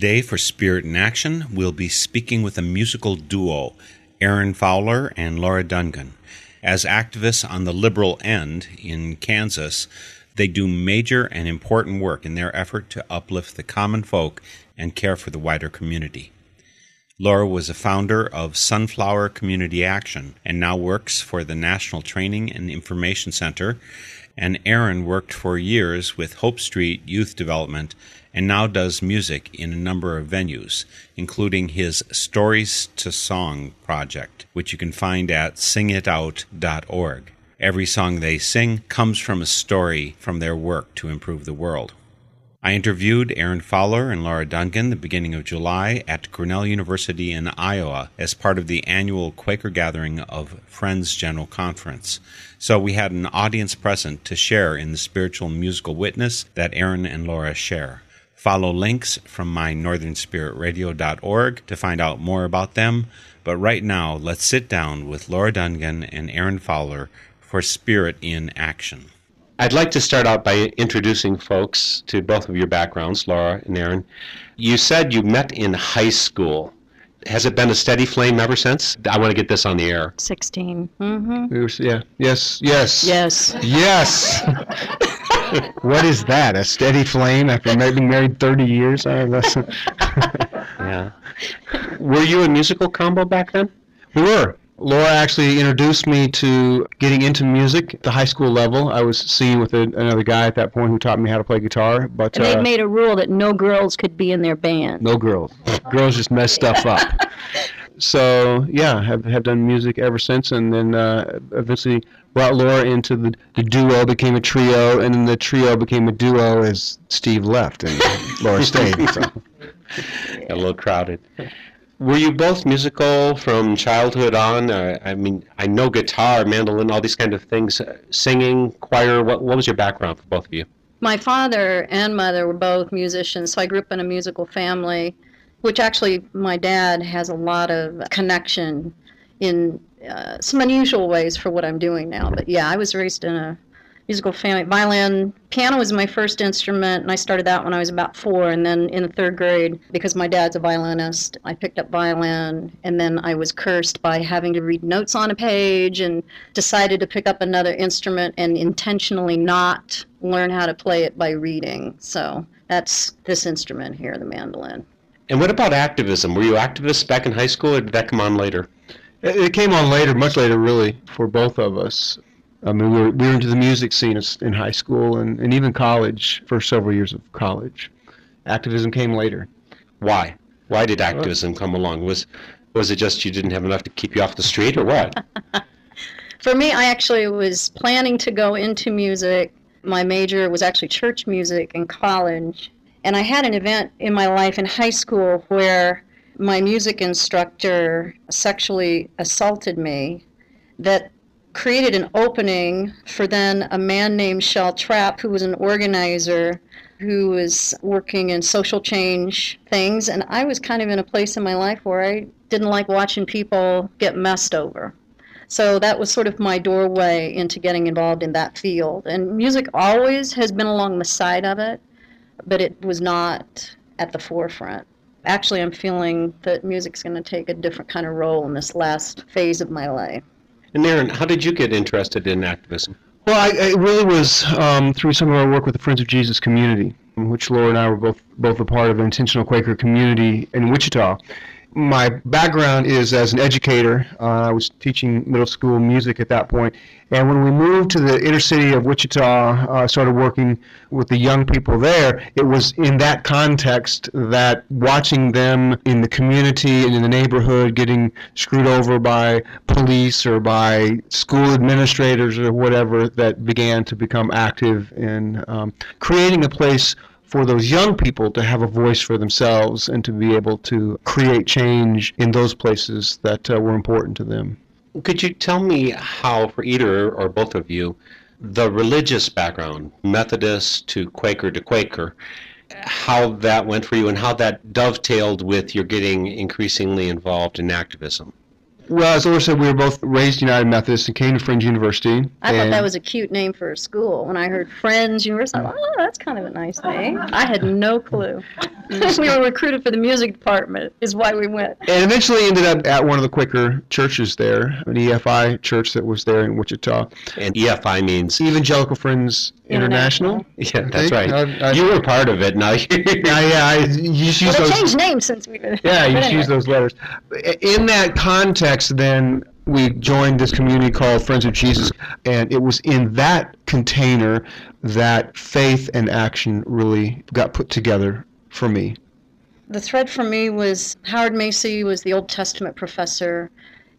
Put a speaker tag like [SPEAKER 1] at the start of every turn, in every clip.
[SPEAKER 1] Today, for Spirit in Action, we'll be speaking with a musical duo, Aaron Fowler and Laura Dungan. As activists on the liberal end in Kansas, they do major and important work in their effort to uplift the common folk and care for the wider community. Laura was a founder of Sunflower Community Action and now works for the National Training and Information Center. And Aaron worked for years with Hope Street Youth Development and now does music in a number of venues, including his Stories to Song project, which you can find at singitout.org. Every song they sing comes from a story from their work to improve the world. I interviewed Aaron Fowler and Laura Dungan the beginning of July at Cornell University in Iowa as part of the annual Quaker gathering of Friends General Conference. So we had an audience present to share in the spiritual musical witness that Aaron and Laura share. Follow links from my northernspiritradio.org to find out more about them. But right now, let's sit down with Laura Dungan and Aaron Fowler for Spirit in Action.
[SPEAKER 2] I'd like to start out by introducing folks to both of your backgrounds, Laura and Aaron. You said you met in high school. Has it been a steady flame ever since? I want to get this on the air.
[SPEAKER 3] 16. Mm-hmm.
[SPEAKER 4] It was- yeah. Yes. Yes.
[SPEAKER 3] Yes.
[SPEAKER 4] Yes. what is that? A steady flame after maybe married 30 years? I don't.
[SPEAKER 2] Yeah. Were you a musical combo back then?
[SPEAKER 4] we were. Laura actually introduced me to getting into music at the high school level. I was singing with a, another guy at that point who taught me how to play guitar, but
[SPEAKER 3] And
[SPEAKER 4] uh,
[SPEAKER 3] they'd made a rule that no girls could be in their band.
[SPEAKER 4] no girls. girls just mess stuff up. So yeah, have have done music ever since, and then uh, eventually brought Laura into the the duo, became a trio, and then the trio became a duo as Steve left and Laura stayed. So.
[SPEAKER 2] Got a little crowded. Were you both musical from childhood on? Uh, I mean, I know guitar, mandolin, all these kind of things. Uh, singing, choir. What, what was your background for both of you?
[SPEAKER 3] My father and mother were both musicians, so I grew up in a musical family, which actually my dad has a lot of connection in uh, some unusual ways for what I'm doing now. But yeah, I was raised in a musical family. Violin, piano was my first instrument, and I started that when I was about four. And then in the third grade, because my dad's a violinist, I picked up violin. And then I was cursed by having to read notes on a page and decided to pick up another instrument and intentionally not learn how to play it by reading. So that's this instrument here, the mandolin.
[SPEAKER 2] And what about activism? Were you activists back in high school, or did that come on later?
[SPEAKER 4] It, it came on later, much later, really, for both of us. I mean, we were, we were into the music scene in high school and, and even college, for several years of college. Activism came later.
[SPEAKER 2] Why? Why did uh, activism come along? Was was it just you didn't have enough to keep you off the street, or what?
[SPEAKER 3] For me, I actually was planning to go into music. My major was actually church music in college. And I had an event in my life in high school where my music instructor sexually assaulted me that created an opening for then a man named Shel Trapp, who was an organizer who was working in social change things. And I was kind of in a place in my life where I didn't like watching people get messed over. So that was sort of my doorway into getting involved in that field. And music always has been along the side of it, but it was not at the forefront. Actually, I'm feeling that music's going to take a different kind of role in this last phase of my life.
[SPEAKER 2] And Aaron, how did you get interested in activism?
[SPEAKER 4] Well, I, it really was um, through some of our work with the Friends of Jesus community, which Laura and I were both both a part of an intentional Quaker community in Wichita. My background is as an educator. Uh, I was teaching middle school music at that point, and when we moved to the inner city of Wichita, uh, started working with the young people there. It was in that context that watching them in the community and in the neighborhood getting screwed over by police or by school administrators or whatever that began to become active in um, creating a place for those young people to have a voice for themselves and to be able to create change in those places that uh, were important to them.
[SPEAKER 2] Could you tell me how, for either or both of you, the religious background, Methodist to Quaker to Quaker, how that went for you and how that dovetailed with your getting increasingly involved in activism?
[SPEAKER 4] Well, as Laura said, we were both raised United Methodist and came to Friends University.
[SPEAKER 3] I thought that was a cute name for a school. When I heard Friends University, I thought, oh, that's kind of a nice name. I had no clue. we were recruited for the music department, is why we went.
[SPEAKER 4] and eventually ended up at one of the Quaker churches there, an EFI church that was there in Wichita.
[SPEAKER 2] And EFI means,
[SPEAKER 4] Evangelical Friends International.
[SPEAKER 2] yeah, that's
[SPEAKER 4] think.
[SPEAKER 2] right.
[SPEAKER 4] I- I-
[SPEAKER 2] you were part of it. Now you're.
[SPEAKER 4] Yeah, yeah, I you just use
[SPEAKER 3] Well, they
[SPEAKER 4] those.
[SPEAKER 3] changed names since we were
[SPEAKER 4] Yeah, you
[SPEAKER 3] but anyway.
[SPEAKER 4] use those letters. In that context, then we joined this community called Friends of Jesus, and it was in that container that faith and action really got put together for me.
[SPEAKER 3] The thread for me was Howard Macy was the Old Testament professor.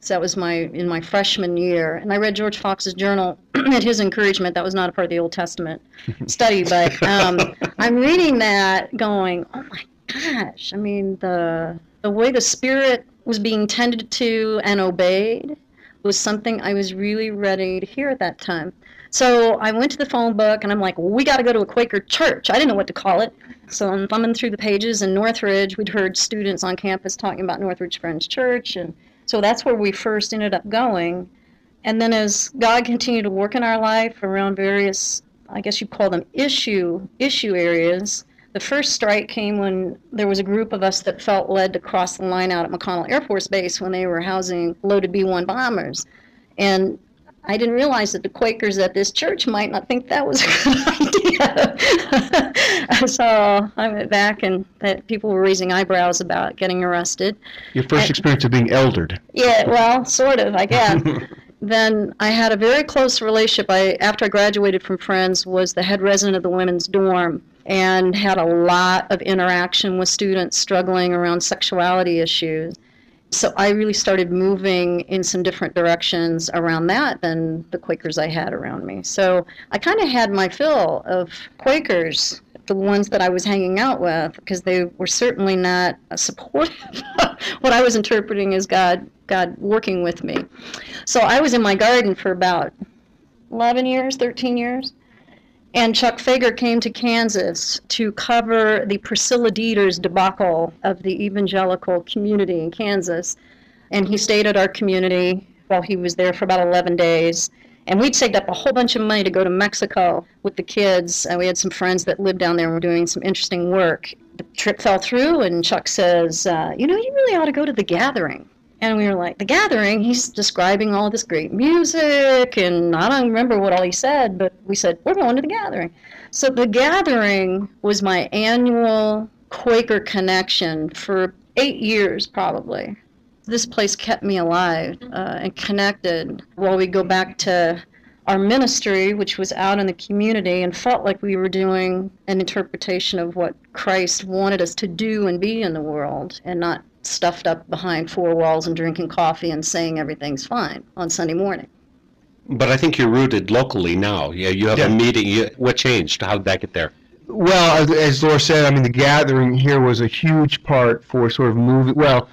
[SPEAKER 3] So that was my in my freshman year, and I read George Fox's journal at his encouragement. That was not a part of the Old Testament study, but um, I'm reading that, going, "Oh my gosh!" I mean, the the way the Spirit was being tended to and obeyed was something I was really ready to hear at that time. So I went to the phone book, and I'm like, "We got to go to a Quaker church." I didn't know what to call it. So I'm thumbing through the pages in Northridge. We'd heard students on campus talking about Northridge Friends Church, and so that's where we first ended up going. And then as God continued to work in our life around various, I guess you'd call them issue issue areas. The first strike came when there was a group of us that felt led to cross the line out at McConnell Air Force Base when they were housing loaded B-1 bombers. And I didn't realize that the Quakers at this church might not think that was a good idea. so I went back, and that people were raising eyebrows about getting arrested.
[SPEAKER 4] Your first
[SPEAKER 3] I-
[SPEAKER 4] experience of being eldered.
[SPEAKER 3] Yeah, well, sort of, I guess. then I had a very close relationship. I after I graduated from Friends, was the head resident of the women's dorm and had a lot of interaction with students struggling around sexuality issues. So I really started moving in some different directions around that than the Quakers I had around me. So I kind of had my fill of Quakers, the ones that I was hanging out with, because they were certainly not supportive of what I was interpreting as God, God working with me. So I was in my garden for about 11 years, 13 years. And Chuck Fager came to Kansas to cover the Priscilla Dieters debacle of the evangelical community in Kansas. And he stayed at our community while he was there for about 11 days. And we'd saved up a whole bunch of money to go to Mexico with the kids. And we had some friends that lived down there and were doing some interesting work. The trip fell through, and Chuck says, uh, You know, you really ought to go to the gathering. And we were like, The gathering? He's describing all this great music, and I don't remember what all he said, but we said, We're going to the gathering. So the gathering was my annual Quaker connection for eight years, probably. This place kept me alive uh, and connected while we go back to our ministry, which was out in the community, and felt like we were doing an interpretation of what Christ wanted us to do and be in the world, and not stuffed up behind four walls and drinking coffee and saying everything's fine on Sunday morning.
[SPEAKER 2] But I think you're rooted locally now. Yeah, you have
[SPEAKER 4] Yeah.
[SPEAKER 2] a meeting. You, what changed? How did that get there?
[SPEAKER 4] Well, as, as Laura said, I mean, the gathering here was a huge part for sort of moving. Well,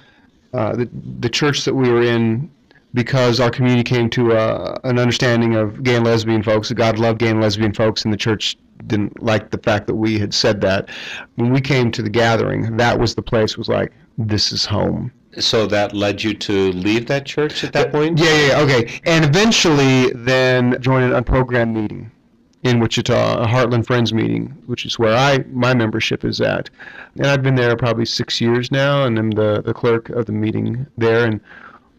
[SPEAKER 4] uh, the the church that we were in, because our community came to uh, an understanding of gay and lesbian folks. That God loved gay and lesbian folks, and the church didn't like the fact that we had said that. When we came to the gathering, that was the place. Was like, this is home.
[SPEAKER 2] So that led you to leave that church at that point?
[SPEAKER 4] Yeah, yeah, yeah, okay. And eventually, then join an unprogrammed meeting in Wichita, a Heartland Friends meeting, which is where I my membership is at. And I've been there probably six years now, and I'm the, the clerk of the meeting there. And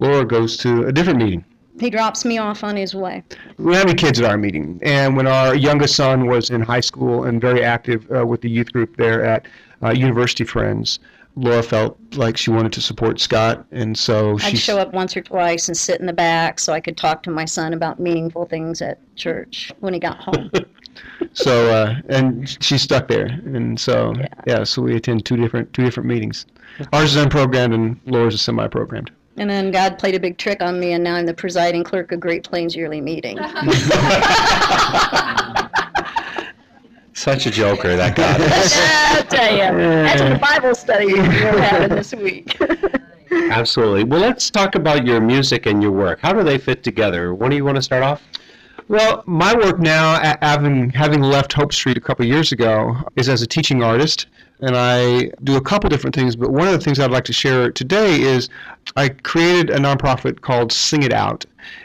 [SPEAKER 4] Laura goes to a different meeting.
[SPEAKER 3] He drops me off on his way.
[SPEAKER 4] We don't have any kids at our meeting. And when our youngest son was in high school and very active uh, with the youth group there at uh, University Friends, Laura felt like she wanted to support Scott, and so
[SPEAKER 3] I'd
[SPEAKER 4] she
[SPEAKER 3] show up once or twice and sit in the back so I could talk to my son about meaningful things at church when he got home.
[SPEAKER 4] so uh, and she stuck there, and so
[SPEAKER 3] Yeah.
[SPEAKER 4] yeah. so we attend two different two different meetings. Ours is unprogrammed, and Laura's is semi-programmed.
[SPEAKER 3] and then God played a big trick on me, and now I'm the presiding clerk of Great Plains Yearly Meeting.
[SPEAKER 2] Such a joker, that guy.
[SPEAKER 3] I'll tell you, that's what the Bible study we're having this week.
[SPEAKER 2] Absolutely. Well, let's talk about your music and your work. How do they fit together? When do you want to start off?
[SPEAKER 4] Well, my work now, having having left Hope Street a couple years ago, is as a teaching artist, and I do a couple different things. But one of the things I'd like to share today is I created a nonprofit called Sing It Out,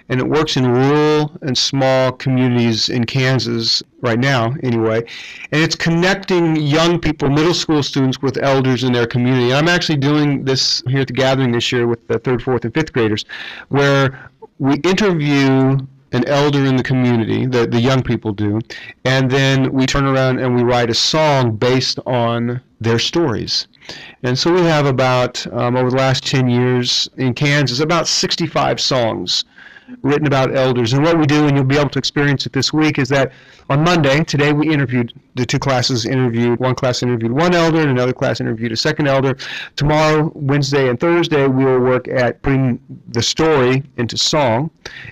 [SPEAKER 4] and it works in rural and small communities in Kansas right now, anyway. And it's connecting young people, middle school students, with elders in their community. And I'm actually doing this here at the gathering this year with the third, fourth, and fifth graders, where we interview an elder in the community, the, the young people do, and then we turn around and we write a song based on their stories. And so we have about, um, over the last 10 years in Kansas, about 65 songs written about elders. And what we do, and you'll be able to experience it this week, is that on Monday, today we interviewed, the two classes interviewed, one class interviewed one elder, and another class interviewed a second elder. Tomorrow, Wednesday, and Thursday, we will work at putting the story into song.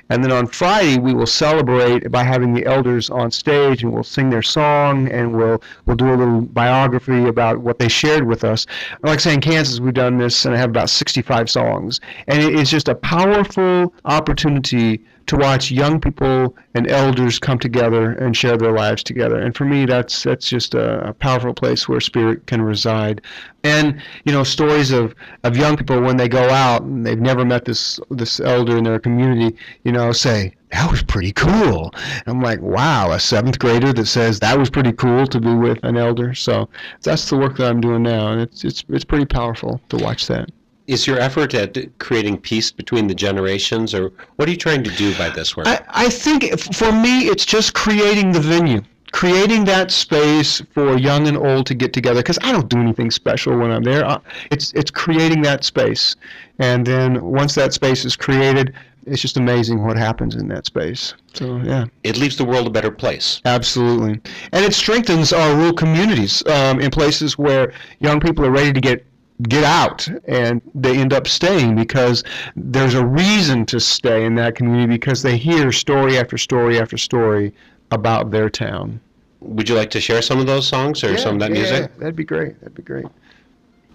[SPEAKER 4] And then on Friday, we will celebrate by having the elders on stage, and we'll sing their song, and we'll we'll do a little biography about what they shared with us. Like I say, in Kansas, we've done this, and I have about 65 songs, and it is just a powerful opportunity to watch young people and elders come together and share their lives together. And for me, that's that's just a, a powerful place where spirit can reside. And you know, stories of, of young people when they go out and they've never met this this elder in their community, you know, say that was pretty cool. I'm like, wow, a seventh grader that says that was pretty cool to be with an elder. So that's the work that I'm doing now, and it's it's it's pretty powerful to watch that.
[SPEAKER 2] Is your effort at creating peace between the generations, or what are you trying to do by this work?
[SPEAKER 4] I, I think for me, it's just creating the venue, creating that space for young and old to get together. Because I don't do anything special when I'm there. It's it's creating that space, and then once that space is created, it's just amazing what happens in that space. So yeah.
[SPEAKER 2] it leaves the world a better place.
[SPEAKER 4] Absolutely. And it strengthens our rural communities um, in places where young people are ready to get get out and they end up staying because there's a reason to stay in that community because they hear story after story after story about their town.
[SPEAKER 2] Would you like to share some of those songs or some of that music?
[SPEAKER 4] Yeah, That'd be great. That'd be great.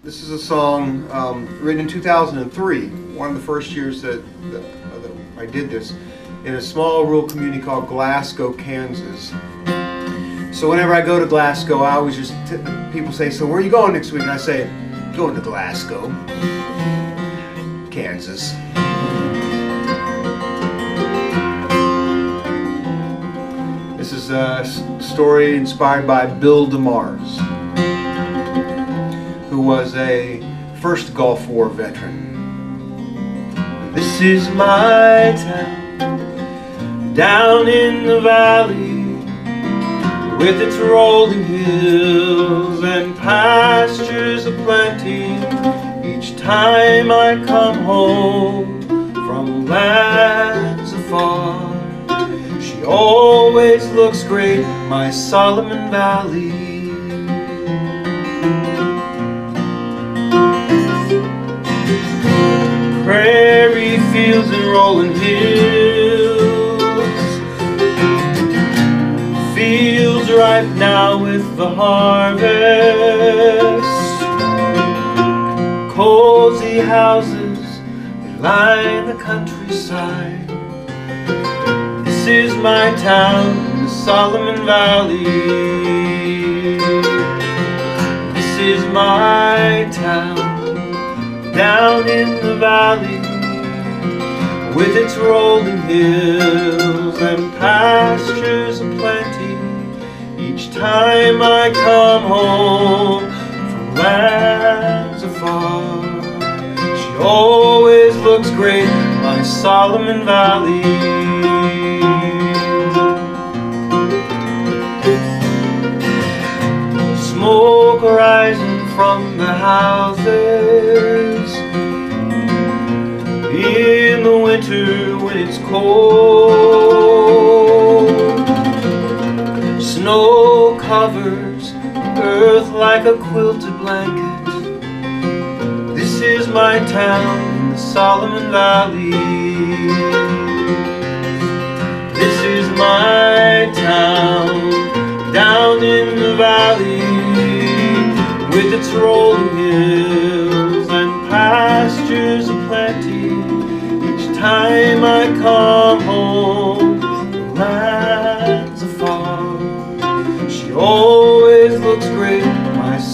[SPEAKER 5] This is a song um, written in 2003, one of the first years that, that, uh, that I did this, in a small rural community called Glasgow, Kansas. So whenever I go to Glasgow, I always just t- people say, "So where are you going next week?" And I say, "Going to Glasgow, Kansas." This is a story inspired by Bill DeMars who was a first Gulf War veteran. This is my town, down in the valley, with its rolling hills and pastures aplenty. Each time I come home from lands afar, she always looks great, my Solomon Valley. prairie fields and rolling hills. Ripe now with the harvest. Cozy houses they line the countryside. This is my town the Solomon Valley. This is my town down in the valley with its rolling hills and pastures aplenty time I come home from lands afar. She always looks great, my Solomon Valley. Smoke rising from the houses in the winter when it's cold. Snow covers earth like a quilted blanket. This is my town in the Solomon Valley. This is my town down in the valley with its rolling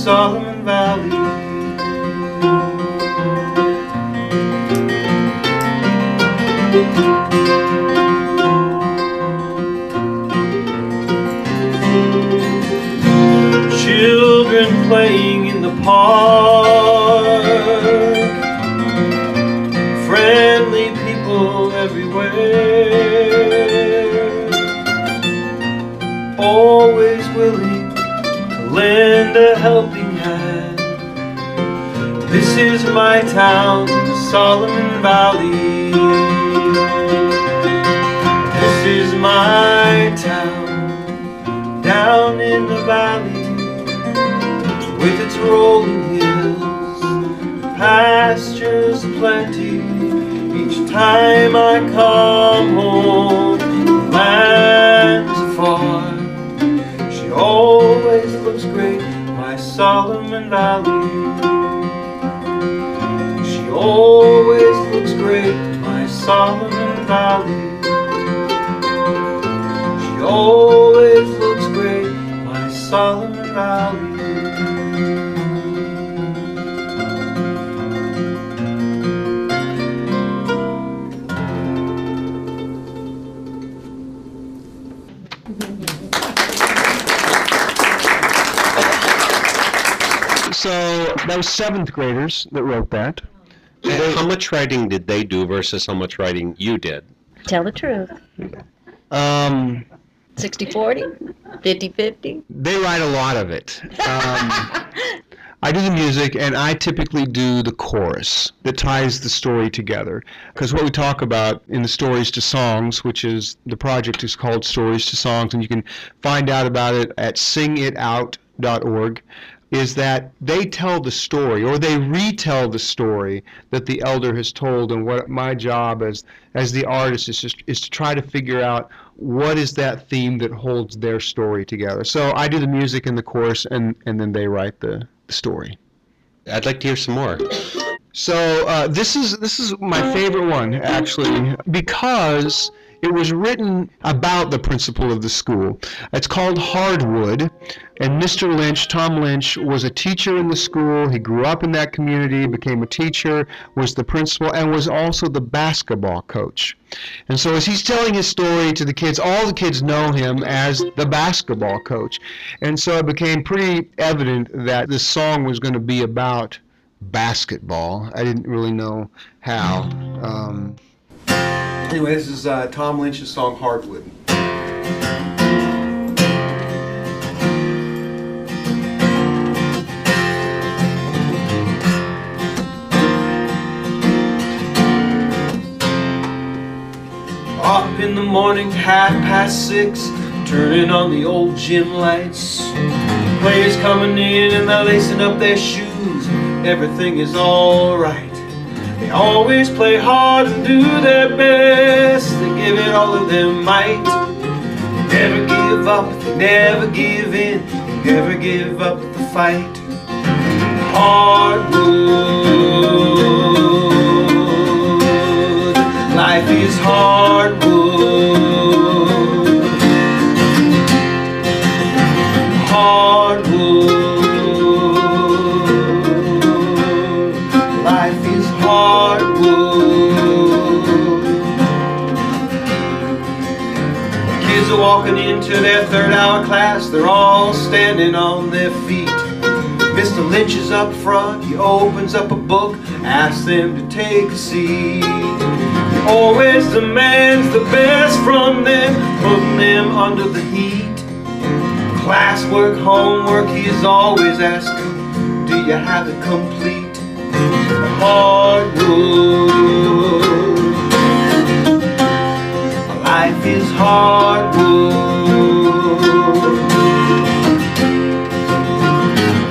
[SPEAKER 5] my Solomon Valley. This is my town down in the valley with its rolling hills, pastures plenty. Each time I come home, the lands afar. She always looks great, my Solomon Valley.
[SPEAKER 4] So that was seventh graders that wrote that.
[SPEAKER 2] How much writing did they do versus how much writing you did?
[SPEAKER 3] Tell the truth.
[SPEAKER 4] Um,
[SPEAKER 3] 60 40, 50 50.
[SPEAKER 4] they write a lot of it. Um, I do the music, and I typically do the chorus that ties the story together. Because what we talk about in the Stories to Songs, which is the project is called Stories to Songs, and you can find out about it at singitout.org, is that they tell the story or they retell the story that the elder has told. And what my job as as the artist is just, is to try to figure out what is that theme that holds their story together. So I do the music and the chorus, and and then they write the, the story.
[SPEAKER 2] I'd like to hear some more.
[SPEAKER 4] So uh, this is this is my favorite one actually because it was written about the principal of the school. It's called Hardwood, and Mr. Lynch, Tom Lynch, was a teacher in the school. He grew up in that community, became a teacher, was the principal, and was also the basketball coach. And so as he's telling his story to the kids, all the kids know him as the basketball coach. And so it became pretty evident that this song was going to be about basketball. I didn't really know how. Um,
[SPEAKER 6] Anyway, this is uh, Tom Lynch's song Hardwood.
[SPEAKER 5] Up in the morning, half past six, turning on the old gym lights. Players coming in and they're lacing up their shoes. Everything is alright. They always play hard and do their best. They give it all of their might. They never give up, they never give in, they never give up the fight. Hardwood, life is hardwood. Into their third hour class, they're all standing on their feet. Mr. Lynch is up front, he opens up a book, asks them to take a seat. He always demands the best from them, putting them under the heat. Classwork, homework, he is always asking, do you have it complete? Hardwood. Life is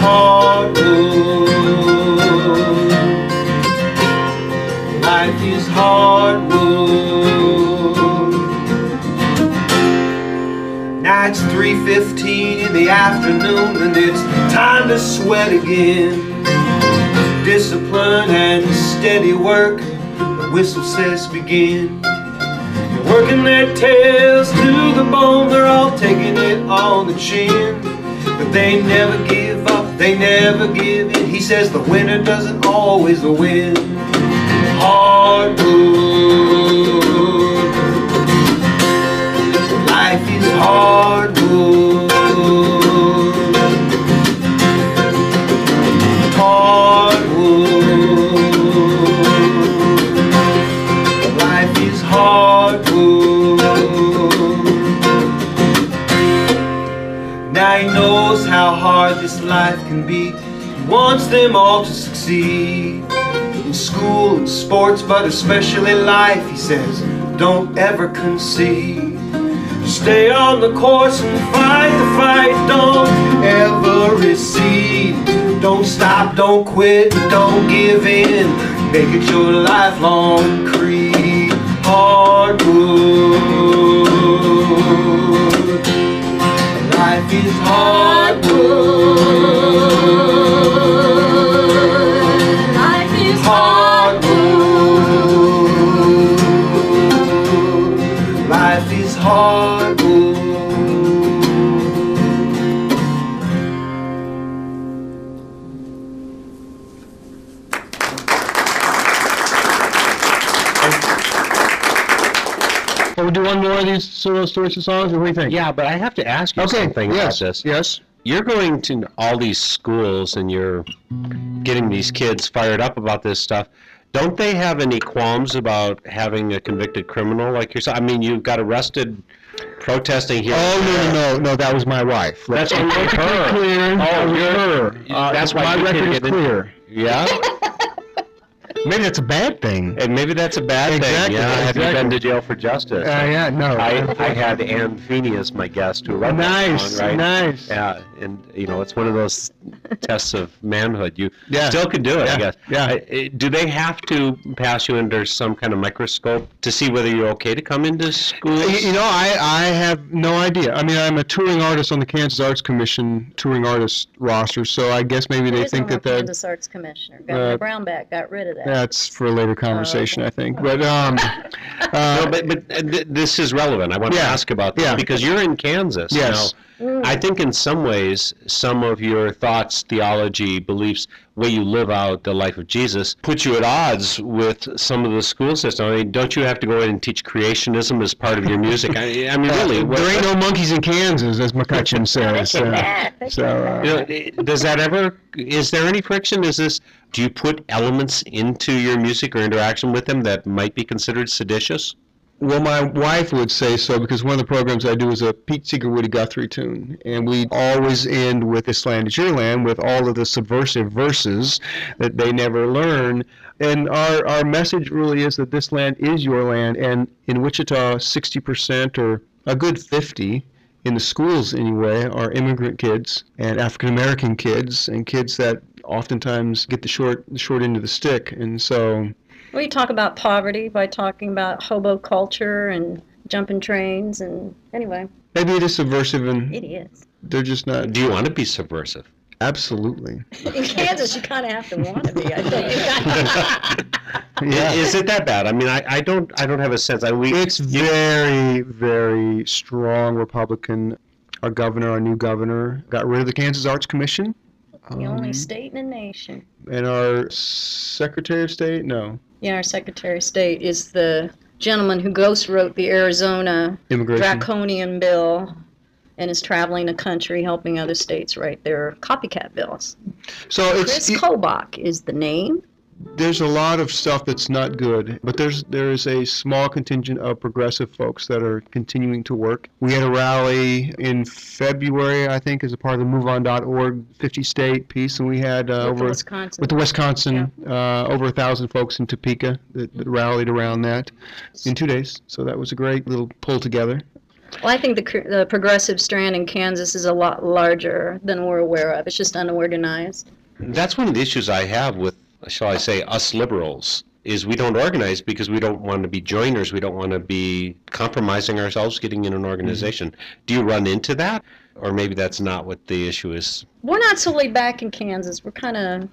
[SPEAKER 5] Hardwood. Life is hardwood. Now it's 3.15 in the afternoon and it's time to sweat again. Discipline and steady work, the whistle says begin. Working their tails to the bone, they're all taking it on the chin. But they never give up, they never give in. He says the winner doesn't always win. Hardwood. Life is. Hardwood. Be. He wants them all to succeed in school and sports, but especially life. He says, don't ever concede. Stay on the course and fight the fight. Don't ever recede. Don't stop, don't quit, don't give in. Make it your lifelong creed. Hardwood. Life is hardwood.
[SPEAKER 4] Do one more of these sort of stories and songs, or what do you think?
[SPEAKER 2] Yeah, but I have to ask you
[SPEAKER 4] Okay.
[SPEAKER 2] something
[SPEAKER 4] yes.
[SPEAKER 2] about this.
[SPEAKER 4] Yes.
[SPEAKER 2] You're going to all these schools and you're getting these kids fired up about this stuff. Don't they have any qualms about having a convicted criminal like yourself? I mean, you got arrested protesting here.
[SPEAKER 4] Oh no no no no! That was my wife.
[SPEAKER 2] That's
[SPEAKER 4] Let's
[SPEAKER 2] only her.
[SPEAKER 4] Clear.
[SPEAKER 2] Oh,
[SPEAKER 4] that was her. Uh,
[SPEAKER 2] that's why
[SPEAKER 4] my
[SPEAKER 2] you can't
[SPEAKER 4] record is
[SPEAKER 2] get in-
[SPEAKER 4] clear.
[SPEAKER 2] Yeah,
[SPEAKER 4] Maybe that's a bad thing.
[SPEAKER 2] and maybe that's a bad
[SPEAKER 4] Exactly,
[SPEAKER 2] thing. Yeah, have you been to jail for justice?
[SPEAKER 4] Uh, yeah, no.
[SPEAKER 2] I, I had Anne Feeney as my guest who wrote that
[SPEAKER 4] nice,
[SPEAKER 2] song, right?
[SPEAKER 4] nice.
[SPEAKER 2] Yeah, and you know it's one of those tests of manhood. You
[SPEAKER 4] Yeah.
[SPEAKER 2] still can do it,
[SPEAKER 4] Yeah,
[SPEAKER 2] I guess.
[SPEAKER 4] yeah.
[SPEAKER 2] I- I- do they have to pass you under some kind of microscope to see whether you're okay to come into school?
[SPEAKER 4] You you know, I, I have no idea. I mean, I'm a touring artist on the Kansas Arts Commission touring artist roster, so I guess maybe they
[SPEAKER 3] There is no
[SPEAKER 4] think that that
[SPEAKER 3] Kansas Arts Commissioner. Governor
[SPEAKER 4] Uh,
[SPEAKER 3] Brownback got rid of that.
[SPEAKER 4] that's for a later conversation,
[SPEAKER 3] okay.
[SPEAKER 4] I think. But um,
[SPEAKER 2] no,
[SPEAKER 4] uh,
[SPEAKER 2] but but uh, th- this is relevant. I want to ask about this
[SPEAKER 4] yeah.
[SPEAKER 2] because you're in Kansas.
[SPEAKER 4] Yes.
[SPEAKER 2] Now, I think in some ways, some of your thoughts, theology, beliefs, way you live out the life of Jesus, put you at odds with some of the school system. I mean, don't you have to go in and teach creationism as part of your music? I, I mean, really, what-
[SPEAKER 4] there ain't no monkeys in Kansas, as McCutcheon says.
[SPEAKER 3] They
[SPEAKER 4] Uh,
[SPEAKER 3] can act, they
[SPEAKER 4] so, uh,
[SPEAKER 2] You know, does that ever? Is there any friction? Is this? Do you put elements into your music or interaction with them that might be considered seditious?
[SPEAKER 4] Well, my wife would say so because one of the programs I do is a Pete Seeger Woody Guthrie tune, and we always end with "This Land Is Your Land" with all of the subversive verses that they never learn. And our our message really is that this land is your land, and in Wichita, 60% or a good 50 in the schools anyway are immigrant kids and African American kids and kids that oftentimes get the short the short end of the stick, and so.
[SPEAKER 3] We talk about poverty by talking about hobo culture and jumping trains and anyway,
[SPEAKER 4] Maybe it is subversive and
[SPEAKER 3] it is.
[SPEAKER 4] they're just not
[SPEAKER 2] Do you want to be subversive?
[SPEAKER 4] absolutely.
[SPEAKER 3] In Kansas, you kind of have to want to be. I think.
[SPEAKER 4] Yeah.
[SPEAKER 2] Is it that bad? I mean, I, I don't I don't have a sense. I we
[SPEAKER 4] It's very, very strong Republican. Our governor, our new governor, got rid of the Kansas Arts Commission.
[SPEAKER 3] the only
[SPEAKER 4] Um,
[SPEAKER 3] state in the nation.
[SPEAKER 4] and our Secretary of State, no,
[SPEAKER 3] Yeah, our Secretary of State is the gentleman who ghost wrote the Arizona
[SPEAKER 4] immigration.
[SPEAKER 3] draconian bill and is traveling the country helping other states write their copycat bills.
[SPEAKER 4] So it's
[SPEAKER 3] Chris
[SPEAKER 4] it-
[SPEAKER 3] Kobach is the name.
[SPEAKER 4] There's a lot of stuff that's not good, but there's there is a small contingent of progressive folks that are continuing to work. We had a rally in February, I think, as a part of the MoveOn.org 50 state piece, and we had uh,
[SPEAKER 3] With
[SPEAKER 4] over
[SPEAKER 3] Wisconsin.
[SPEAKER 4] with the Wisconsin uh, over a thousand folks in Topeka that, that rallied around that in two days. So that was a great little pull together.
[SPEAKER 3] Well, I think the, the progressive strand in Kansas is a lot larger than we're aware of. It's just unorganized.
[SPEAKER 2] That's one of the issues I have with, shall I say, us liberals, is we don't organize because we don't want to be joiners. We don't want to be compromising ourselves getting in an organization. Do you run into that? Or maybe that's not what the issue is.
[SPEAKER 3] We're not so laid back in Kansas. We're kind of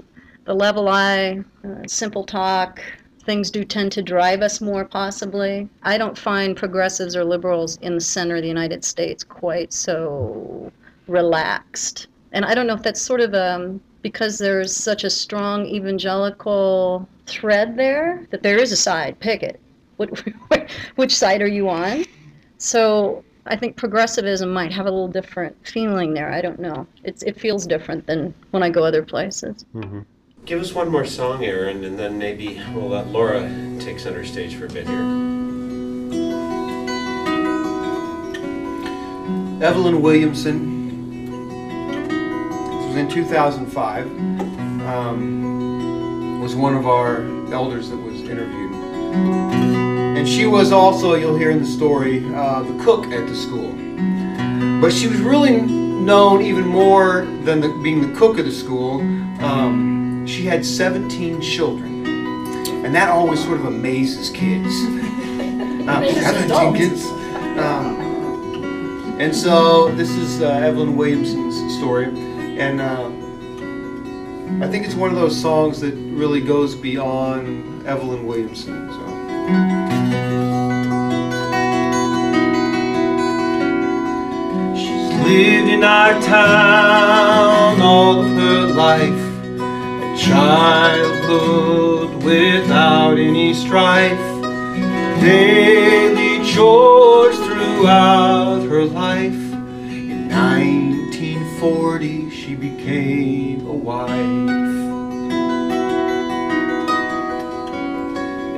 [SPEAKER 3] the level I, uh, simple talk. Things do tend to drive us more, possibly. I don't find progressives or liberals in the center of the United States quite so relaxed. And I don't know if that's sort of um, because there's such a strong evangelical thread there that there is a side. Pick it. What, which side are you on? So I think progressivism might have a little different feeling there. I don't know. It's, it feels different than when I go other places. Mm-hmm.
[SPEAKER 2] Give us one more song, Aaron, and then maybe we'll let Laura take center stage for a bit here.
[SPEAKER 5] Evelyn Williamson. Was in 2005. Um, was one of our elders that was interviewed, and she was also you'll hear in the story uh, the cook at the school. But she was really known even more than the, being the cook of the school. Um, she had 17 children, and that always sort of amazes kids. Uh, 17 kids. Um, and so this is uh, Evelyn Williamson's story, and uh, I think it's one of those songs that really goes beyond Evelyn Williamson. So. She's lived in our town all of her life, a childhood without any strife, daily chores throughout her life. In 1940, she became a wife.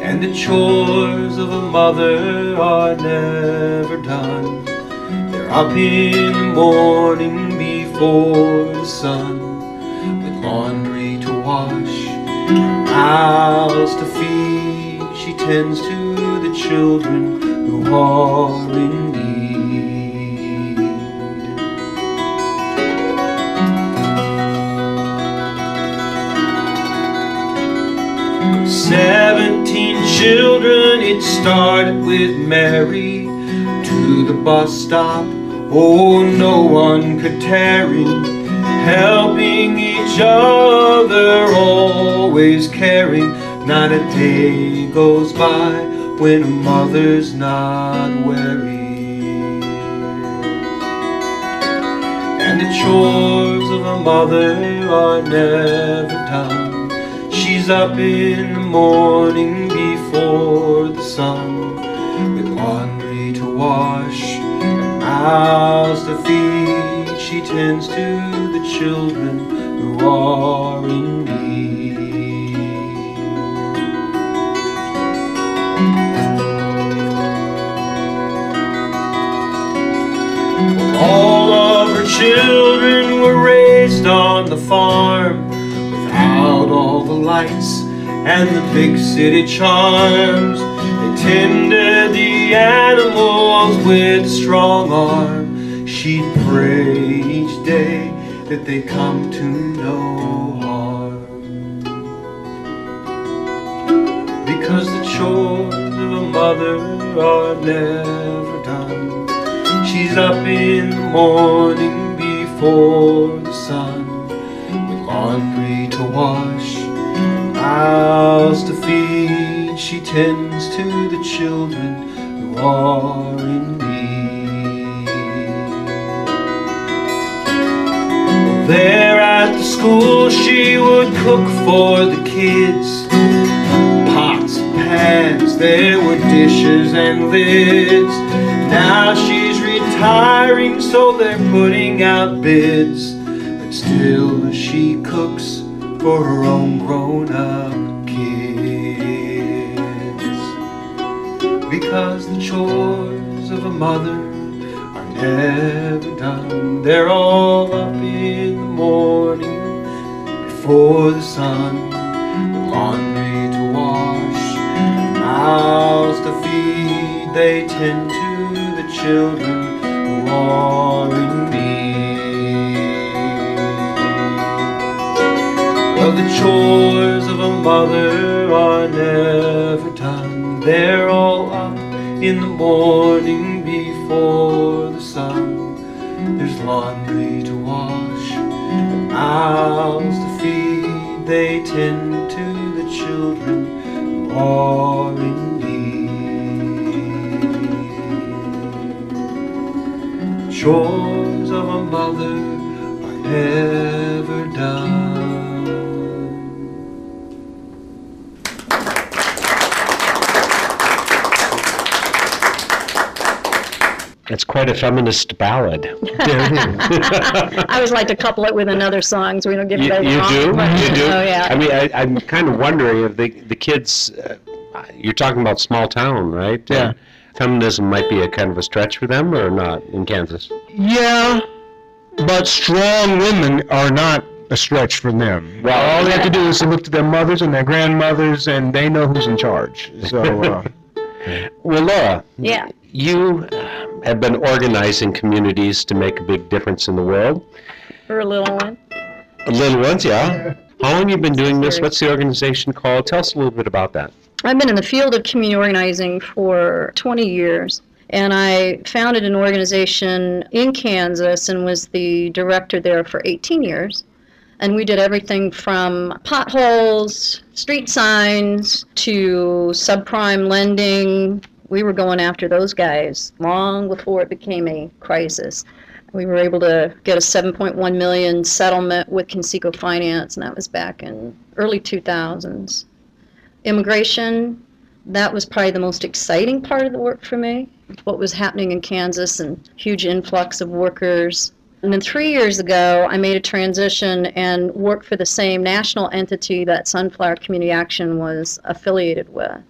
[SPEAKER 5] And the chores of a mother are never done. They're up in the morning before the sun, with laundry to wash, and mouths to feed. She tends to the children who are in need. It started with Mary to the bus stop. Oh, no one could tarry, helping each other, always caring. Not a day goes by when a mother's not weary. And the chores of a mother are never done. She's up in the morning sun with laundry to wash and mouths to feed. She tends to the children who are in need. All of her children were raised on the farm without all the lights and the big city charms. Tended the animals with strong arm. She'd pray each day that they come to no harm. Because the chores of a mother are never done. She's up in the morning before the sun with laundry to wash, mouths to feed. She tends the children who are in need. There at the school, she would cook for the kids. Pots, and pans, there were dishes and lids. Now she's retiring, so they're putting out bids. But still, she cooks for her own grown because the chores of a mother are never done. They're all up in the morning before the sun, with laundry to wash, mouths to feed. They tend to the children who are in need. Well, the chores of a mother are never done. They're all in the morning before the sun. There's laundry to wash and mouths to feed. They tend to the children who are in need. Chores of a mother are never done.
[SPEAKER 2] It's quite a feminist ballad.
[SPEAKER 3] I always like to couple it with another song so we don't get
[SPEAKER 2] You,
[SPEAKER 3] it over
[SPEAKER 2] you
[SPEAKER 3] wrong,
[SPEAKER 2] do?
[SPEAKER 3] but-
[SPEAKER 2] You do?
[SPEAKER 3] Oh, yeah.
[SPEAKER 2] I mean, I, I'm kind of wondering if the, the kids, uh, you're talking about small town, right?
[SPEAKER 4] Yeah.
[SPEAKER 2] Uh, feminism might be a kind of a stretch for them or not in Kansas?
[SPEAKER 4] Yeah, but strong women are not a stretch for them.
[SPEAKER 2] Well,
[SPEAKER 4] all they have to do is to look to their mothers and their grandmothers, and they know who's in charge. So, uh,
[SPEAKER 2] Well, Laura,
[SPEAKER 3] Yeah.
[SPEAKER 2] you have been organizing communities to make a big difference in the world.
[SPEAKER 3] For a little one.
[SPEAKER 2] Little ones, yeah. How long have you been doing this? What's the organization called? Tell us a little bit about that.
[SPEAKER 3] I've been in the field of community organizing for 20 years. And I founded an organization in Kansas and was the director there for 18 years. And we did everything from potholes, street signs, to subprime lending. We were going after those guys long before it became a crisis. We were able to get a 7.1 million settlement with Conseco Finance, and that was back in early 2000s immigration that was probably the most exciting part of the work for me what was happening in kansas and huge influx of workers. And then three years ago i made a transition and worked for the same national entity that sunflower community action was affiliated with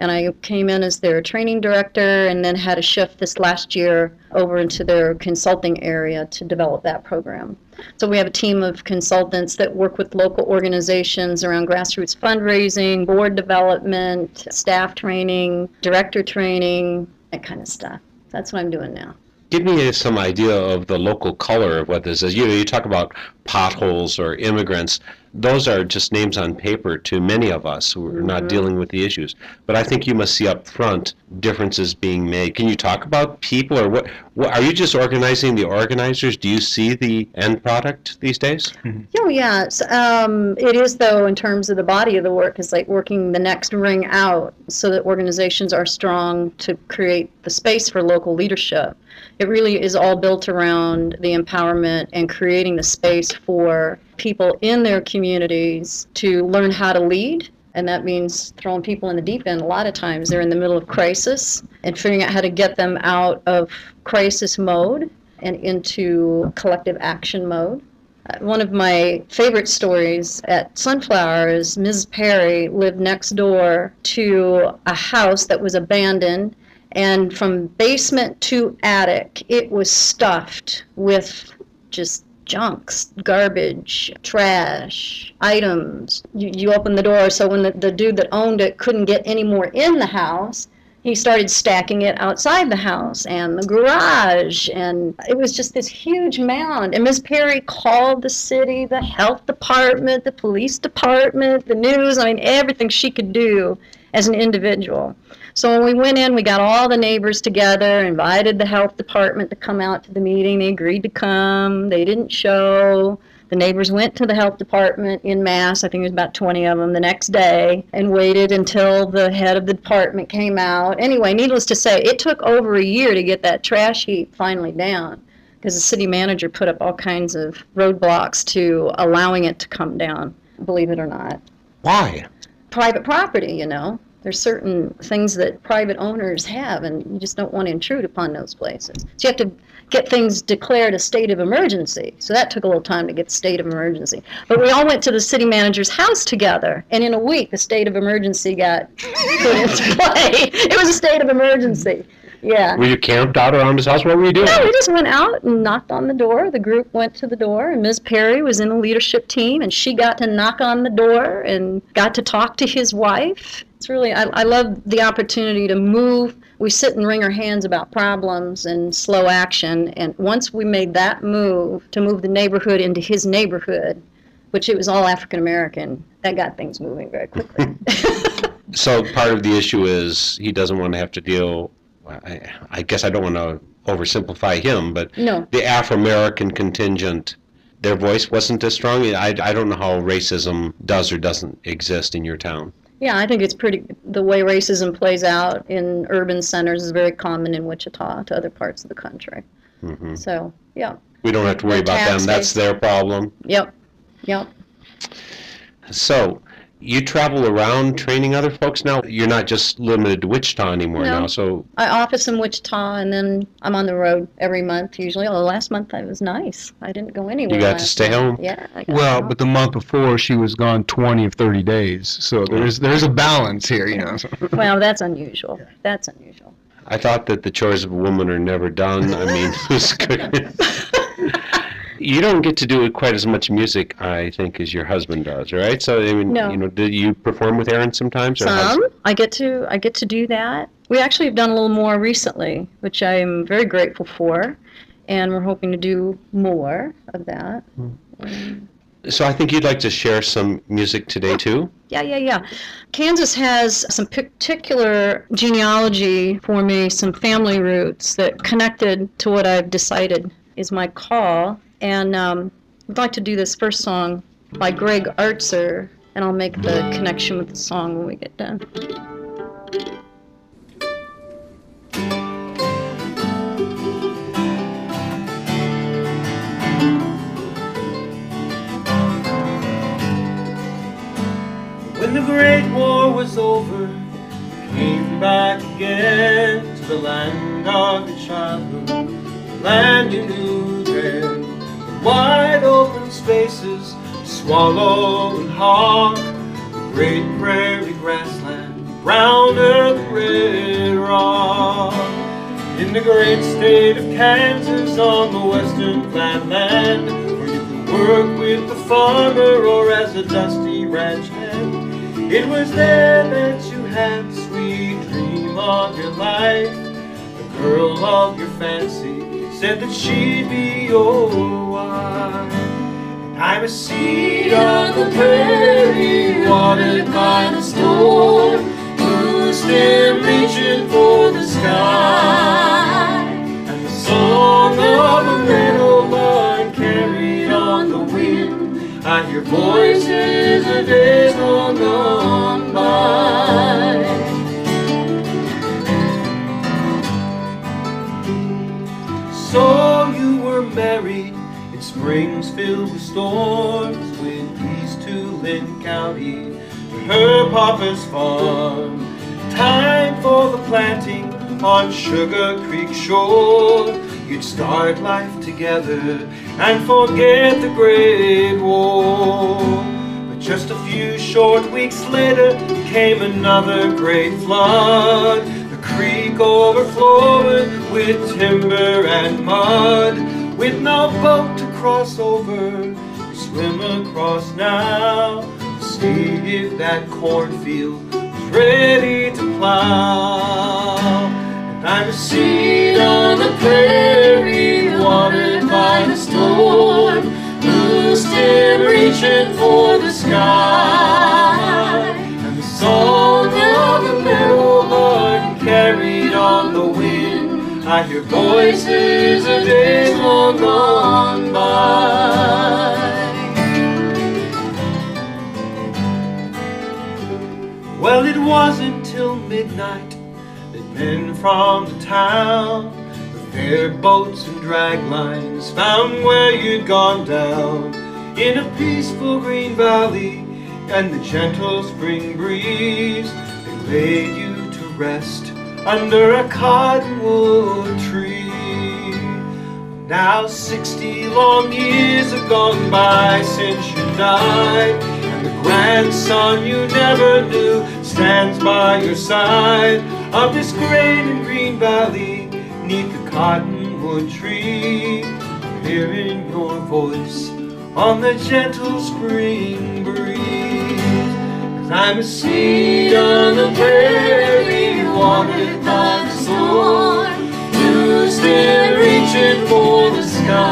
[SPEAKER 3] and i came in as their training director and then had a shift this last year over into their consulting area to develop that program so we have a team of consultants that work with local organizations around grassroots fundraising, board development, staff training, director training, that kind of stuff. That's what I'm doing now.
[SPEAKER 2] Give me some idea of the local color of what this is. You know, you talk about potholes or immigrants. Those are just names on paper to many of us who are not dealing with the issues. But I think you must see up front differences being made. Can you talk about people or what, what are you just organizing the organizers? Do you see the end product these days?
[SPEAKER 3] Oh, yeah. It's, um, it is, though, in terms of the body of the work, is like working the next ring out so that organizations are strong to create the space for local leadership. It really is all built around the empowerment and creating the space for people in their communities to learn how to lead. And that means throwing people in the deep end. A lot of times they're in the middle of crisis and figuring out how to get them out of crisis mode and into collective action mode. Uh, One of my favorite stories at Sunflower is Mrs. Perry lived next door to a house that was abandoned, and from basement to attic, it was stuffed with just junks, garbage, trash, items. You, you open the door, so when the, the dude that owned it couldn't get any more in the house, he started stacking it outside the house and the garage and it was just this huge mound and miss perry called the city the health department the police department the news i mean everything she could do as an individual so when we went in we got all the neighbors together invited the health department to come out to the meeting they agreed to come they didn't show the neighbors went to the health department in mass, I think it was about 20 of them, the next day, and waited until the head of the department came out. Anyway, needless to say, it took over a year to get that trash heap finally down because the city manager put up all kinds of roadblocks to allowing it to come down, believe it or not.
[SPEAKER 2] Why?
[SPEAKER 3] Private property, you know. There's certain things that private owners have, and you just don't want to intrude upon those places. So you have to get things declared a state of emergency. So that took a little time to get the state of emergency. But we all went to the city manager's house together, and in a week, the state of emergency got put into play. It was a state of emergency. Yeah.
[SPEAKER 2] Were you camped out around his house? What were you doing?
[SPEAKER 3] No, we just went out and knocked on the door. The group went to the door, and Ms. Perry was in the leadership team, and she got to knock on the door and got to talk to his wife. It's really, I, I love the opportunity to move. We sit and wring our hands about problems and slow action, and once we made that move to move the neighborhood into his neighborhood, which it was all African American, that got things moving very quickly.
[SPEAKER 2] So part of the issue is he doesn't want to have to deal. I, I guess I don't want to oversimplify him, but
[SPEAKER 3] no.
[SPEAKER 2] the Afro-American contingent, their voice wasn't as strong. I, I don't know how racism does or doesn't exist in your town.
[SPEAKER 3] Yeah, I think it's pretty. The way racism plays out in urban centers is very common in Wichita to other parts of the country.
[SPEAKER 2] hmm
[SPEAKER 3] So, yeah,
[SPEAKER 2] We don't have to worry about them. That's their problem.
[SPEAKER 3] yep, yep.
[SPEAKER 2] So you travel around mm-hmm. training other folks now. You're not just limited to Wichita anymore
[SPEAKER 3] No.
[SPEAKER 2] now. So
[SPEAKER 3] I office in Wichita, and then I'm on the road every month usually. Although last month I was nice. I didn't go anywhere.
[SPEAKER 2] You got to stay
[SPEAKER 3] month.
[SPEAKER 2] home?
[SPEAKER 3] Yeah. I got
[SPEAKER 4] Well,
[SPEAKER 3] home.
[SPEAKER 4] but the month before she was gone 20 or 30 days, so there's there's a balance here, you know.
[SPEAKER 3] well, that's unusual. That's unusual.
[SPEAKER 2] I thought that the chores of a woman are never done. I mean, who's good? you don't get to do quite as much music, I think, as your husband does, right? So, I mean,
[SPEAKER 3] No.
[SPEAKER 2] you know, do you perform with Aaron sometimes? or
[SPEAKER 3] Some I get to I get to do that. We actually have done a little more recently, which I am very grateful for, and we're hoping to do more of that. Hmm.
[SPEAKER 2] So, I think you'd like to share some music today too.
[SPEAKER 3] Yeah, yeah, yeah. Kansas has some particular genealogy for me, some family roots that connected to what I've decided is my call. And um, I'd like to do this first song by Greg Artzner, and I'll make the connection with the song when we get done.
[SPEAKER 5] When the Great War was over, came back again to the land of your childhood, the land you knew then. Wide open spaces, swallow and hawk, the great prairie grassland, brown earth, red rock. In the great state of Kansas on the western flatland, where you could work with the farmer or as a dusty ranch hand. It was there that you had the sweet dream of your life. The girl of your fancy said that she'd be your wife. I'm a seed on the prairie, watered by the storm, whose stem reaching for the sky. And the song of a meadowlark carried on the wind. I hear voices of days long gone by. So you were married in springs filled with storms, with peace to Linn County, to her papa's farm. Time for the planting on Sugar Creek shore. You'd start life together and forget the Great War. But just a few short weeks later came another great flood. Creek overflowing with timber and mud. With no boat to cross over, swim across now. See if that cornfield is ready to plow. And I'm a seed on the prairie, watered by the storm, whose stem reaching for the sky. And the song of the meadowlark carried on the wind. I hear voices of days long gone by. Well, it wasn't till midnight that men from the town, with their boats and drag lines, found where you'd gone down in a peaceful green valley and the gentle spring breeze. They laid you to rest under a cottonwood tree. Now sixty long years have gone by since you died, and the grandson you never knew stands by your side of this great and green valley neath the cottonwood tree. Hearing your voice on the gentle spring breeze. I'm a seed on the prairie, storm. Still reaching for the sky.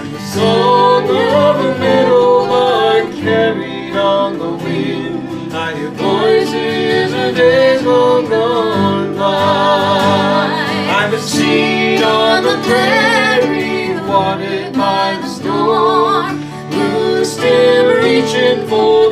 [SPEAKER 5] And the song of meadowlark carried on the wind. I hear voices of days long gone by. I'm a seed on the prairie, watered by the storm. Blue still reaching for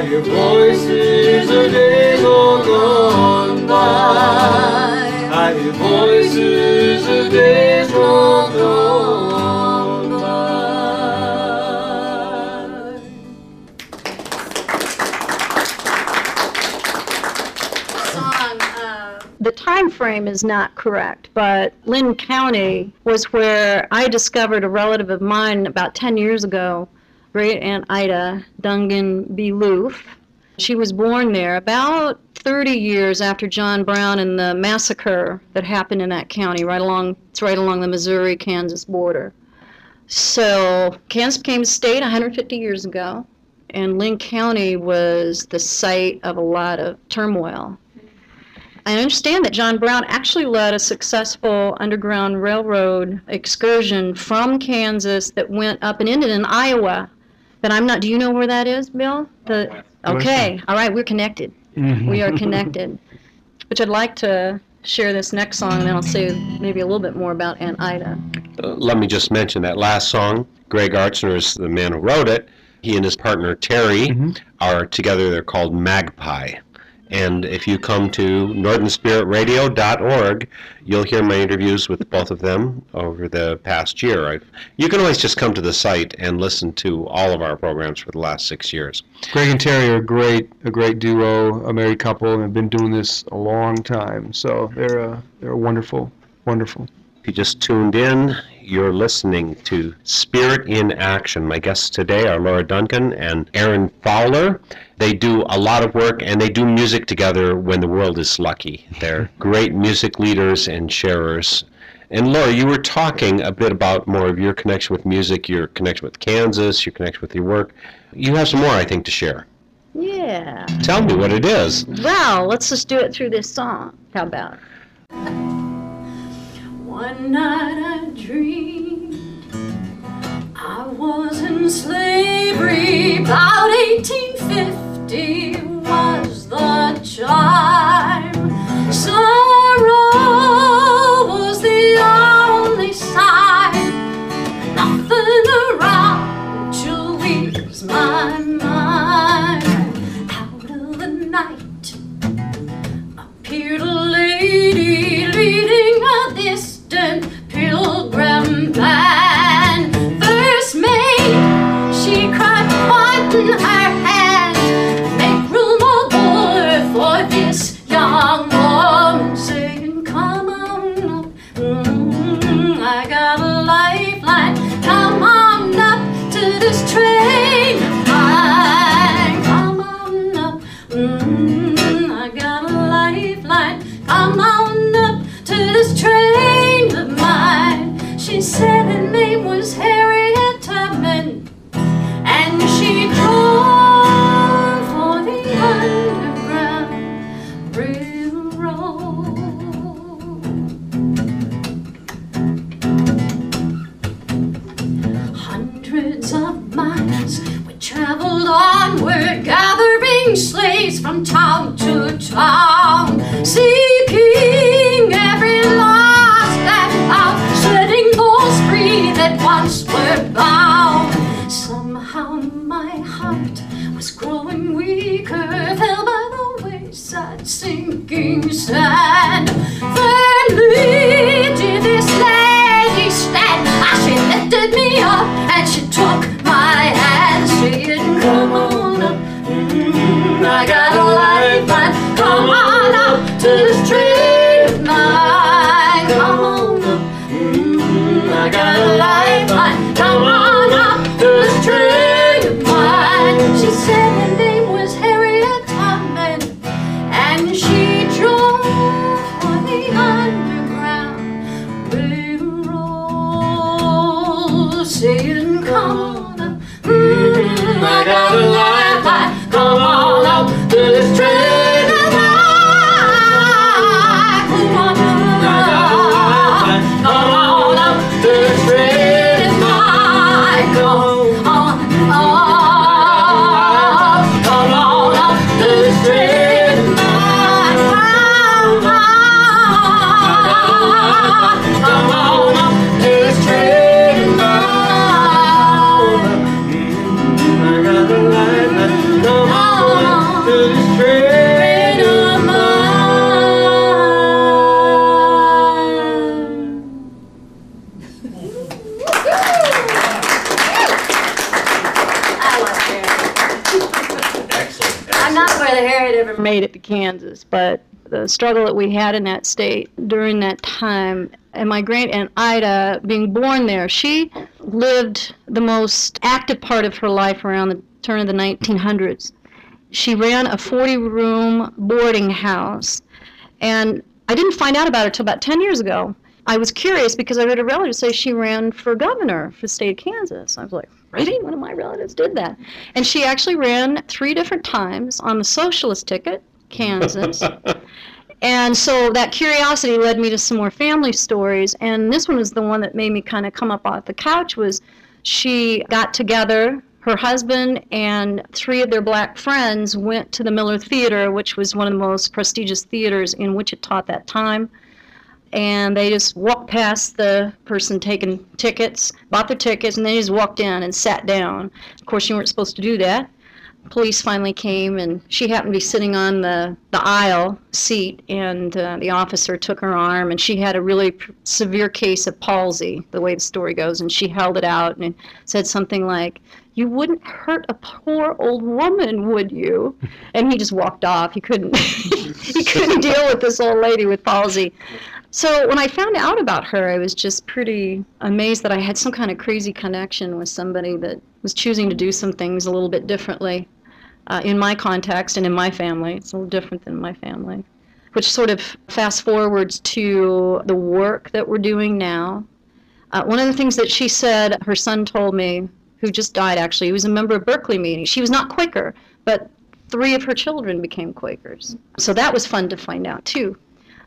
[SPEAKER 5] by. I hear voices of days long gone by. I hear voices of days long gone by.
[SPEAKER 3] song, uh, the time frame is not correct, but Linn County was where I discovered a relative of mine about 10 years ago, great Aunt Ida Dungan B. Loof. She was born there about 30 years after John Brown and the massacre that happened in that county, right along, it's right along the Missouri-Kansas border. So Kansas became a state 150 years ago, and Linn County was the site of a lot of turmoil. I understand that John Brown actually led a successful Underground Railroad excursion from Kansas that went up and ended in Iowa. But I'm not, do you know where that is, Bill? The, okay, all right, we're connected. We are connected. Which I'd like to share this next song, and then I'll say maybe a little bit more about Aunt Ida.
[SPEAKER 2] Uh, let me just mention that last song. Greg Artzner is the man who wrote it. He and his partner Terry are together. They're called Magpie. And if you come to northernspiritradio.org, you'll hear my interviews with both of them over the past year. I, you can always just come to the site and listen to all of our programs for the last six years.
[SPEAKER 4] Greg and Terry are a great, a great duo, a married couple, and have been doing this a long time. So they're a, they're wonderful, wonderful.
[SPEAKER 2] If you just tuned in, you're listening to Spirit in Action. My guests today are Laura Dungan and Aaron Fowler. They do a lot of work and they do music together when the world is lucky. They're great music leaders and sharers. And Laura, you were talking a bit about more of your connection with music, your connection with Kansas, your connection with your work. You have some more, I think, to share.
[SPEAKER 3] Yeah.
[SPEAKER 2] Tell me what it is.
[SPEAKER 3] Well, let's just do it through this song. How about?
[SPEAKER 7] One night I dreamed I was in slavery. About 1850 was the time. Sorrow was the only sign. Nothing around to ease my mind. Out of the night appeared a lady leading a distant pilgrim
[SPEAKER 3] Kansas, but the struggle that we had in that state during that time, and my great aunt Ida being born there, she lived the most active part of her life around the turn of the 1900s. She ran a 40 room boarding house, and I didn't find out about her till about 10 years ago. I was curious because I heard a relative say she ran for governor for the state of Kansas. I was like, really? One of my relatives did that. And she actually ran three different times on the socialist ticket, Kansas. and so that curiosity led me to some more family stories. And this one was the one that made me kind of come up off the couch was she got together her husband and three of their black friends went to the Miller Theater, which was one of the most prestigious theaters in Wichita at that time and they just walked past the person taking tickets, bought their tickets, and they just walked in and sat down. Of course, you weren't supposed to do that. Police finally came, and she happened to be sitting on the, the aisle seat, and uh, the officer took her arm, and she had a really p- severe case of palsy, the way the story goes, and she held it out and said something like, you wouldn't hurt a poor old woman, would you? And he just walked off. He couldn't he couldn't deal with this old lady with palsy. So when I found out about her, I was just pretty amazed that I had some kind of crazy connection with somebody that was choosing to do some things a little bit differently uh, in my context and in my family. It's a little different than my family, which sort of fast forwards to the work that we're doing now. Uh, one of the things that she said, her son told me, who just died actually, he was a member of Berkeley meeting. She was not Quaker, but three of her children became Quakers. So that was fun to find out too.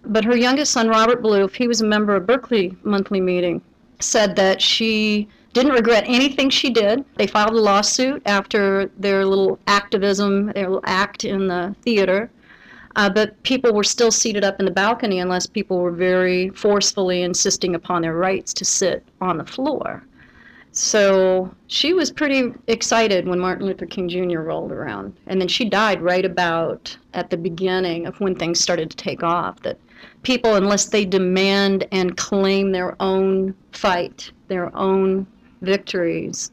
[SPEAKER 3] But her youngest son, Robert Bluth, he was a member of Berkeley monthly meeting, said that she didn't regret anything she did. They filed a lawsuit after their little activism, their little act in the theater. Uh, but people were still seated up in the balcony unless people were very forcefully insisting upon their rights to sit on the floor. So she was pretty excited when Martin Luther King Jr. rolled around. And then she died right about at the beginning of when things started to take off. That people, unless they demand and claim their own fight, their own victories,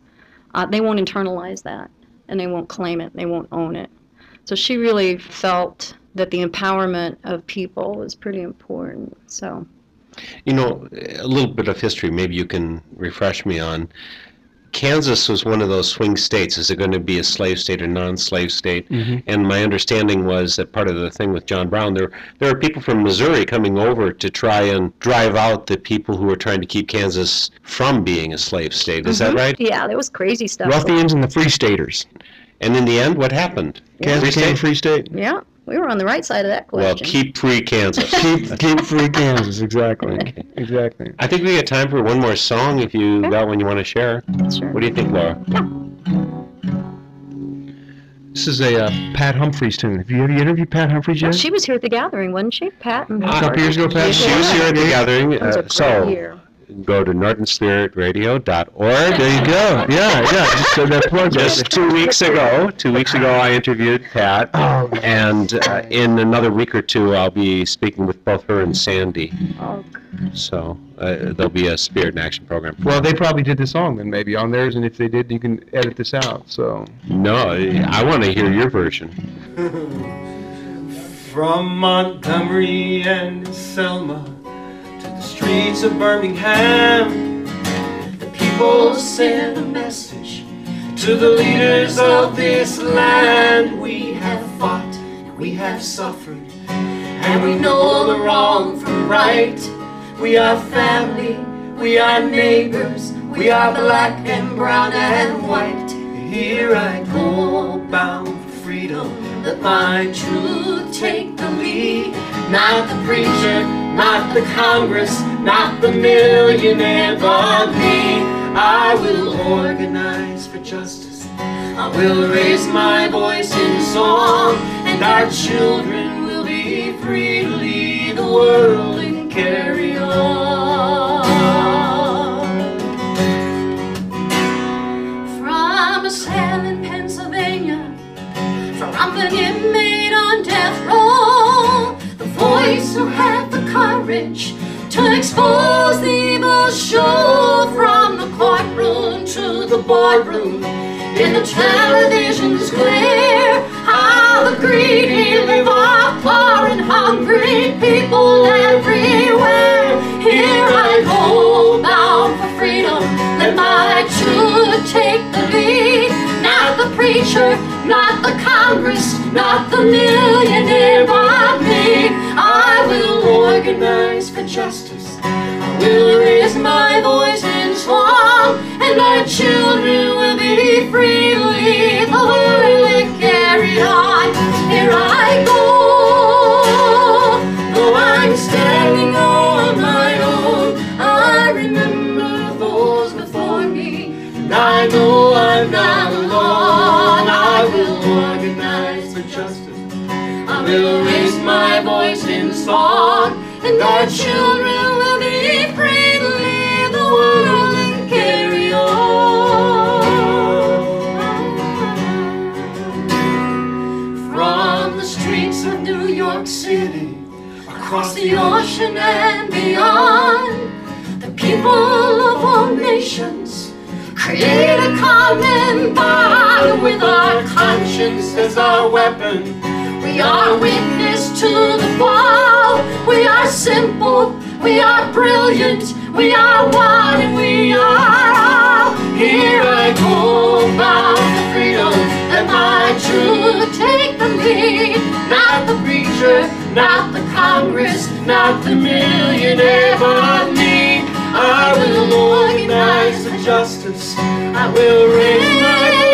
[SPEAKER 3] uh, they won't internalize that and they won't claim it, they won't own it. So she really felt that the empowerment of people was pretty important. So.
[SPEAKER 2] You know, a little bit of history, maybe you can refresh me on. Kansas was one of those swing states. Is it going to be a slave state or non-slave state? Mm-hmm. And my understanding was that part of the thing with John Brown, there there are people from Missouri coming over to try and drive out the people who were trying to keep Kansas from being a slave state. Is that mm-hmm. right?
[SPEAKER 3] Yeah, there was crazy stuff.
[SPEAKER 4] Ruffians and the Free Staters.
[SPEAKER 2] And in the end, what happened?
[SPEAKER 4] Kansas
[SPEAKER 2] Free
[SPEAKER 4] became
[SPEAKER 2] state?
[SPEAKER 4] free state.
[SPEAKER 3] Yeah, we were on the right side of that question.
[SPEAKER 2] Well, keep free Kansas.
[SPEAKER 4] keep, keep free Kansas. Exactly. Exactly.
[SPEAKER 2] I think we got time for one more song. If you got one you want to share,
[SPEAKER 3] Sure.
[SPEAKER 2] what do you think, Laura? Yeah.
[SPEAKER 4] This is a uh, Pat Humphries tune. Have you, have you interviewed Pat Humphries
[SPEAKER 3] Well,
[SPEAKER 4] yet?
[SPEAKER 3] she was here at the gathering, wasn't she? Pat and
[SPEAKER 4] a couple years ago, Pat.
[SPEAKER 2] She was here at the gathering.
[SPEAKER 3] That was a
[SPEAKER 2] Uh,
[SPEAKER 3] great
[SPEAKER 2] so,
[SPEAKER 3] year.
[SPEAKER 2] Go to northernspiritradio.org.
[SPEAKER 4] There you go. Yeah, yeah. Just so that plug
[SPEAKER 2] Just two weeks ago, two weeks ago, I interviewed Pat,
[SPEAKER 4] Oh,
[SPEAKER 2] and uh, in another week or two, I'll be speaking with both her and Sandy.
[SPEAKER 3] Oh,
[SPEAKER 2] So uh, there'll be a Spirit in Action program.
[SPEAKER 4] Well, they probably did the song then maybe on theirs, and if they did, you can edit this out. So
[SPEAKER 2] No, I want to hear your version.
[SPEAKER 5] From Montgomery and Selma to streets of Birmingham, the people send a message to the leaders of this land. We have fought we have suffered, and we know the wrong from right. We are family, we are neighbors, we are black and brown and white. Here I go, bound for freedom. Let my truth take the lead. Not the preacher, not the Congress, not the millionaire, but me. I will organize for justice. I will raise my voice in song, and our children will be free to lead the world and carry on.
[SPEAKER 7] Expose the evil show from the courtroom to the boardroom. In the television's glare, how the greedy live off poor and hungry people everywhere. Here I go, bound for freedom. Let my truth take the lead. Not the preacher, not the Congress, not the millionaire, but me. I will organize for justice. Will raise my voice in song, and our children will be free to lead the world carry on. Here I go, though I'm standing on my own. I remember those before me, and I know I'm not alone. I will organize for justice. I will raise my voice in song, and our children across the ocean and beyond, the people of all nations create a common bond with our conscience as our weapon. We are witness to the fall. We are simple. We are brilliant. We are one and we are all. Here I go, bound for freedom. Let my truth take the lead. Not the preacher, not the Congress, not the millionaire, but me. I will organize for justice. I will raise my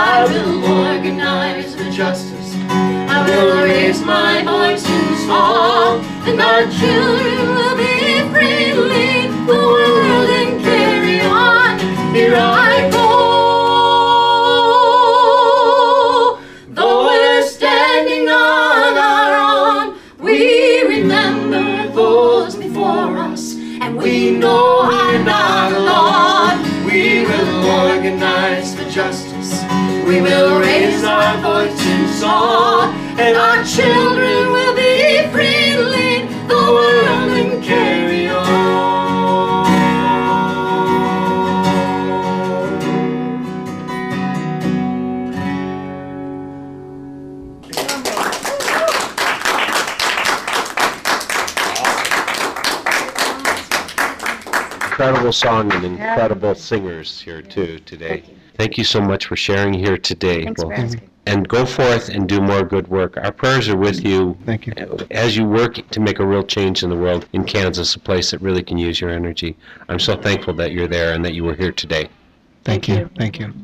[SPEAKER 7] I will organize for justice. I will raise my voice in song, and our children will be free to lead the world and carry on. Here I We will raise our voice in song, and our children will be free
[SPEAKER 2] Incredible song and incredible singers here too today. Thank you so much for sharing here today.
[SPEAKER 3] Thanks for
[SPEAKER 2] Well,
[SPEAKER 3] asking.
[SPEAKER 2] and go forth and do more good work. Our prayers are with you
[SPEAKER 4] thank you.
[SPEAKER 2] as you work to make a real change in the world in Kansas, a place that really can use your energy. I'm so thankful that you're there and that you were here today.
[SPEAKER 4] Thank you. Thank you.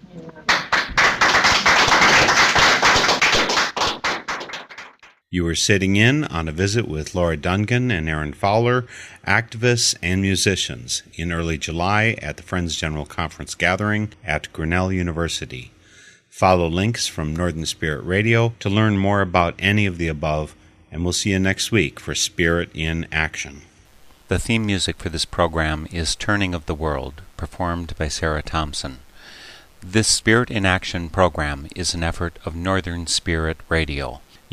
[SPEAKER 1] You were sitting in on a visit with Laura Dungan and Aaron Fowler, activists and musicians, in early July at the Friends General Conference gathering at Grinnell University. Follow links from Northern Spirit Radio to learn more about any of the above, and we'll see you next week for Spirit in Action. The theme music for this program is Turning of the World, performed by Sarah Thompson. This Spirit in Action program is an effort of Northern Spirit Radio.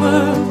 [SPEAKER 8] world